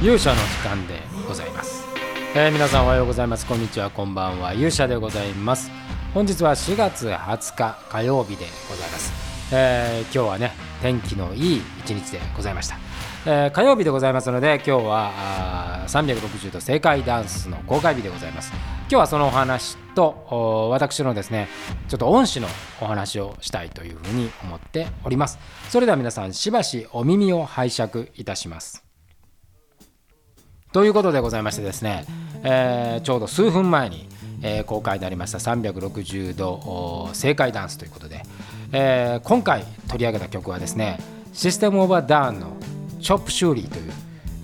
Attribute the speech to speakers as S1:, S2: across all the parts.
S1: 勇者の時間でございます、えー皆さんおはようございます。こんにちは。こんばんは。勇者でございます。本日は4月20日火曜日でございます、えー今日はね天気のいい一日でございました、えー火曜日でございますので今日はあ360度正解ダンスの公開日でございます。今日はそのお話とお私のですねちょっと恩師のお話をしたいというふうに思っております。それでは皆さんしばしお耳を拝借いたします。ということでございましてですね、えーちょうど数分前に、えー公開でありました360度正解ダンスということで、えー今回取り上げた曲はですねシステムオーバーダウンのチョップシューリーという、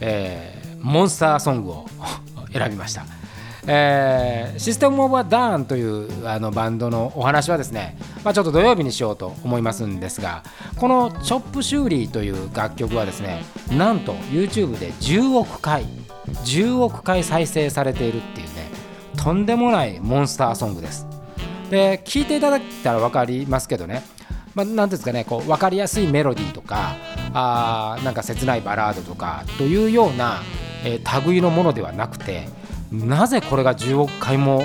S1: えーモンスターソングを 選びました。えーシステム・オブ・ダーンというあのバンドのお話はですね、まあ、ちょっと土曜日にしようと思いますんですがこの「チョップ・シューリー」という楽曲はですねなんと YouTube で10億回10億回再生されているっていうねとんでもないモンスターソングですで聴いていただいたら分かりますけどねまあ、ですかねこう分かりやすいメロディーとかあーなんか切ないバラードとかというような、えー類のものではなくてなぜこれが10億回も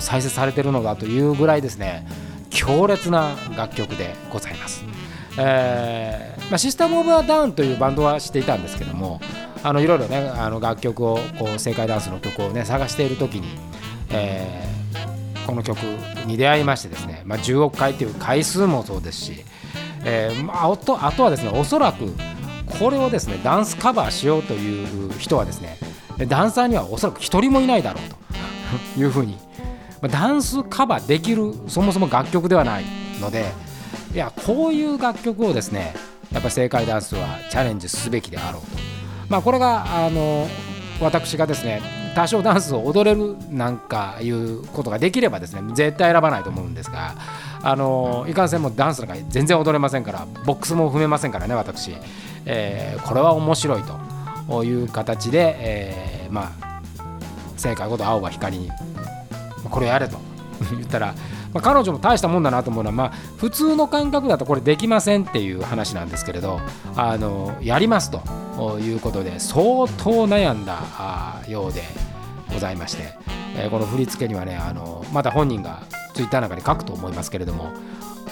S1: 再生されてるのかというぐらいですね強烈な楽曲でございます。えーまあ、システム・オブ・ア・ダウンというバンドは知っていたんですけどもあのいろいろねあの楽曲をこう正解ダンスの曲をね探している時に、えーこの曲に出会いましてですね、まあ、10億回という回数もそうですし、えーまあ、あとあとはですねおそらくこれをですねダンスカバーしようという人はですねダンサーにはおそらく一人もいないだろうというふうに、まあダンスカバーできるそもそも楽曲ではないのでいやこういう楽曲をですねやっぱ正解ダンスはチャレンジすべきであろうと。まあ、これがあの私がですね多少ダンスを踊れるなんかいうことができればですね絶対選ばないと思うんですがあのいかんせんもダンスなんか全然踊れませんからボックスも踏めませんからね私、えーこれは面白いという形で、えーまあ正解こと青が光にこれをやれと言ったら、まあ、彼女も大したもんだなと思うのは、まあ、普通の感覚だとこれできませんっていう話なんですけれどあのやりますということで相当悩んだようでございまして、えーこの振り付けにはねあのまた本人がツイッターなんかに書くと思いますけれども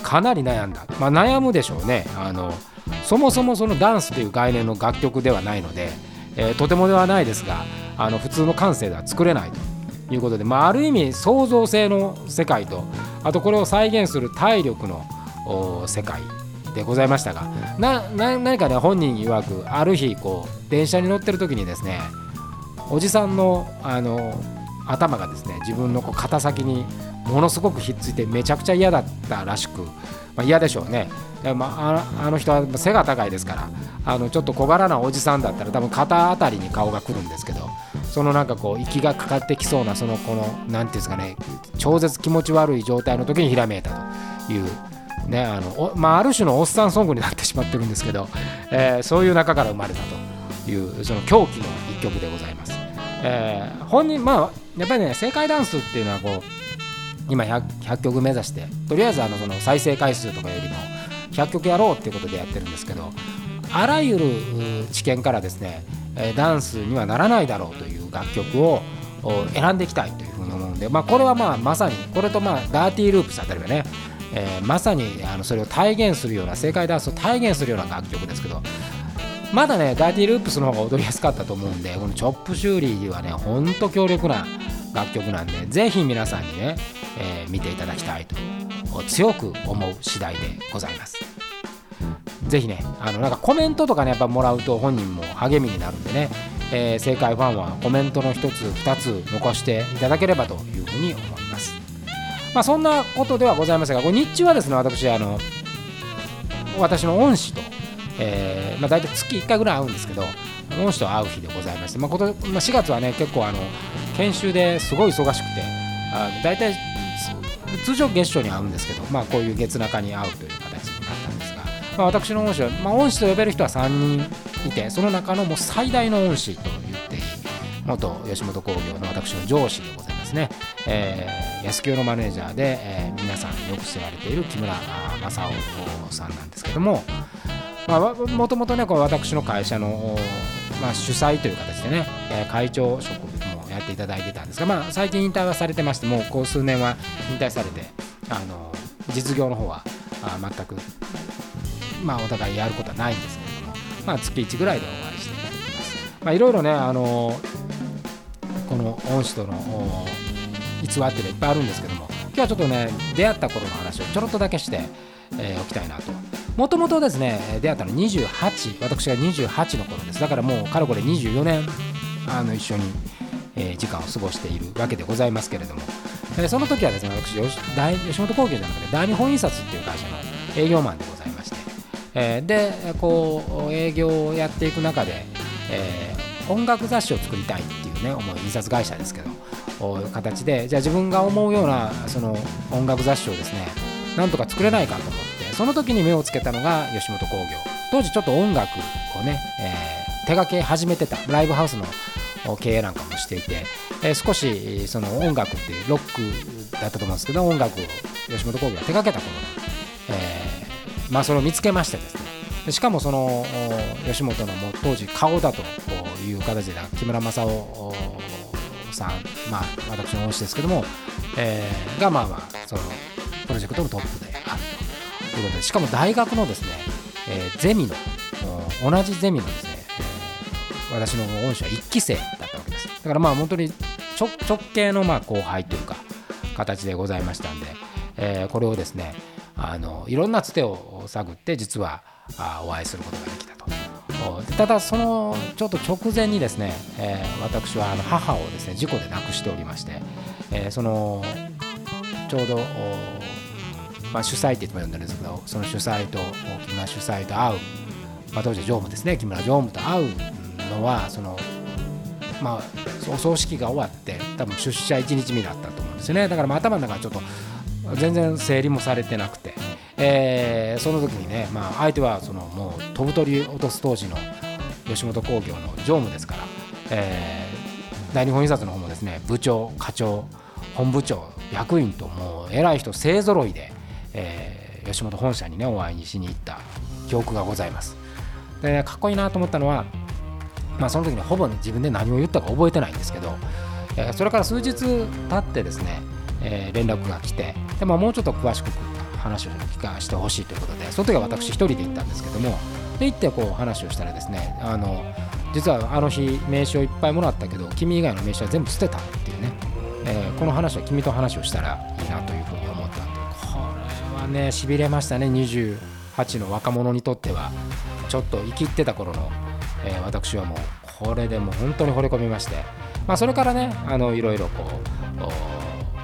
S1: かなり悩んだ、まあ、悩むでしょうね。あのそもそもそのダンスという概念の楽曲ではないので、えーとてもではないですがあの普通の感性では作れないと。いうことで、まあ、ある意味創造性の世界とあとこれを再現する体力の世界でございましたが何かね本人曰くある日こう電車に乗ってる時にですねおじさんのあの頭がですね自分のこう肩先にものすごくひっついてめちゃくちゃ嫌だったらしく、まあ、嫌でしょうね、まあ、ああの人は背が高いですからあのちょっと小柄なおじさんだったら多分肩あたりに顔が来るんですけどそのなんかこう息がかかってきそうなそのこのなんていうんですかね超絶気持ち悪い状態の時にひらめいたという。ねあのおまあ、ある種のおっさんソングになってしまってるんですけど、えーそういう中から生まれたというその狂気の一曲でございます。えー本人まあやっぱりね正解ダンスっていうのはこう今 100, 100曲目指してとりあえずあのその再生回数とかよりも100曲やろうっていうことでやってるんですけどあらゆる知見からですね、ダンスにはならないだろうという楽曲を選んでいきたいというふうに思うんで、まあ、これはまあまさにこれとまあダーティーループスあたりはね、えーまさにあのそれを体現するような正解ダンスを体現するような楽曲ですけどまだね、ダーティーループスの方が踊りやすかったと思うんで、このチョップシューリーはね、ほんと強力な楽曲なんで、ぜひ皆さんにね、えー見ていただきたいと強く思う次第でございます。ぜひね、あのなんかコメントとかね、やっぱもらうと本人も励みになるんでね、えー正解ファンはコメントの一つ、二つ残していただければというふうに思います。まあそんなことではございませんが、これ日中はですね、私、あの、私の恩師と、えーまあ、大体月1回ぐらい会うんですけど、恩師と会う日でございまして、まあことまあ、4月はね、結構あの研修ですごい忙しくて、あ大体通常月初に会うんですけど、まあ、こういう月中に会うという形、まあ、私の恩師は、まあ、恩師と呼べる人は3人いて、その中のもう最大の恩師と言っていい、元吉本興業の私の上司でございますね、えー安清のマネージャーで、えー皆さんよく知られている木村正夫さんなんですけども、もともとねこう私の会社のまあ、主催という形でね、会長職もやっていただいてたんですが、まあ、最近引退はされてましてもうこう数年は引退されてあの実業の方は全く、まあ、お互いやることはないんですけれども、まあ、月1ぐらいでお会いしていただきます。まあ、いろいろねあのこの恩師との逸話っていうのいっぱいあるんですけども今日はちょっとね出会った頃の話をちょろっとだけして、えー、おきたいなと。もともとですね出会ったの28私が28の頃です。だからもうかれこれ24年あの一緒に、えー、時間を過ごしているわけでございますけれども、えー、その時はですね私吉本興業じゃなくて大日本印刷っていう会社の営業マンでございまして、えー、でこう営業をやっていく中で、えー、音楽雑誌を作りたいっていうね思い印刷会社ですけど形でじゃあ自分が思うようなその音楽雑誌をですねなんとか作れないかと思ってその時に目をつけたのが吉本興業。当時ちょっと音楽をね、えー、手掛け始めてたライブハウスの経営なんかもしていて、えー、少しその音楽っていうロックだったと思うんですけど音楽を吉本興業が手掛けた頃、えー、まあそれを見つけましてですね。しかもその吉本のも当時顔だという形で木村正夫さん、まあ、私の恩師ですけども、えー、がまあまあそのプロジェクトのトップであるということでしかも大学のですね、えー、ゼミの同じゼミのですね、えー、私の恩師は1期生だったわけです。だからまあ本当に直直系のまあ後輩というか形でございましたんで、えー、これをですねあのいろんなつてを探って実はお会いすることができたと。ただそのちょっと直前にですね、えー、私はあの母をですね事故で亡くしておりまして、えー、そのちょうど、まあ、主催って言っても呼んでるんですけどその主催と木村主催と会う、まあ、当時常務ですね木村常務と会うのはそのまあお葬式が終わって多分出社1日目だったと思うんですよねだから頭の中はちょっと全然整理もされてなくて。えー、その時にね、まあ、相手はそのもう飛ぶ鳥落とす当時の吉本興業の常務ですから、えー、大日本印刷の方もですね部長課長本部長役員ともう偉い人勢ぞろいで、えー、吉本本社にねお会いにしに行った記憶がございます。で、かっこいいなと思ったのは、まあ、その時にほぼ、ね、自分で何を言ったか覚えてないんですけど、えー、それから数日経ってですね、え、連絡が来てで、まあ、もうちょっと詳しく話を聞かせてほしいということでその時は私1人で行ったんですけどもで行ってこう話をしたらですねあの実はあの日名刺をいっぱいもらったけど君以外の名刺は全部捨てたっていうね、えー、この話は君と話をしたらいいなというふうに思ったんでこれはねしびれましたね28の若者にとっては。ちょっと生きってた頃の、えー、私はもうこれでもう本当に惚れ込みまして、まあ、それからねあのいろいろこう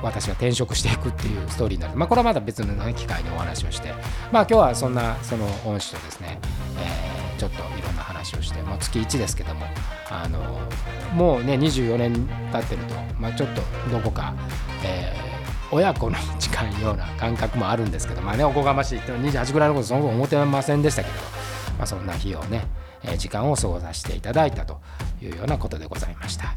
S1: 私が転職していくっていうストーリーになる、まあ、これはまだ別の、機会にお話をして、まあ、今日はそんなその恩師とですね、えー、ちょっといろんな話をして、もう月1ですけどもあのもうね24年経ってると、まあ、ちょっとどこか、えー、親子に近いような感覚もあるんですけど、まあね、おこがましいって28ぐらいのことその思ってませんでしたけど、まあ、そんな日をね、え時間を過ごさせていただいたというようなことでございました。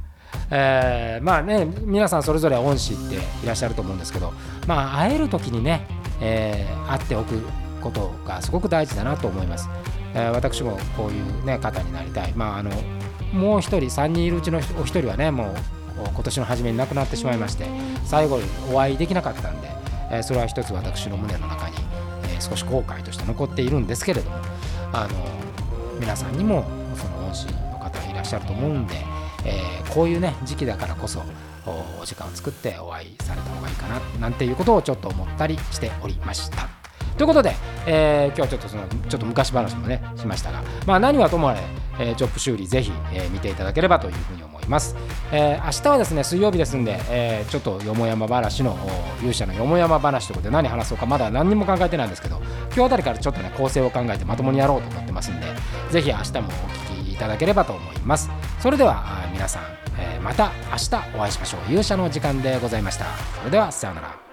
S1: えー、まあね皆さんそれぞれ恩師っていらっしゃると思うんですけどまあ会える時にね、えー、会っておくことがすごく大事だなと思います、えー、私もこういう、ね、方になりたい。まああのもう一人3人いるうちのお一人はねもう今年の初めに亡くなってしまいまして最後にお会いできなかったんで、えー、それは一つ私の胸の中に、えー、少し後悔として残っているんですけれどもあの皆さんにもその恩師の方がいらっしゃると思うんでえー、こういうね時期だからこそお時間を作ってお会いされた方がいいかななんていうことをちょっと思ったりしておりました。ということで、えー、今日はちょっとそのちょっと昔話もねしましたが、まあ、何はともあれ、えー、チョップ修理ぜひ、えー、見ていただければというふうに思います。え、明日はですね水曜日ですんで、え、ちょっとよもやま話の勇者のよもやま話ということで何話そうかまだ何にも考えてないんですけど今日あたりからちょっとね構成を考えてまともにやろうと思ってますんでぜひ明日もお聞きただければと思います。それでは皆さん、え、また明日お会いしましょう。勇者の時間でございました。それではさようなら。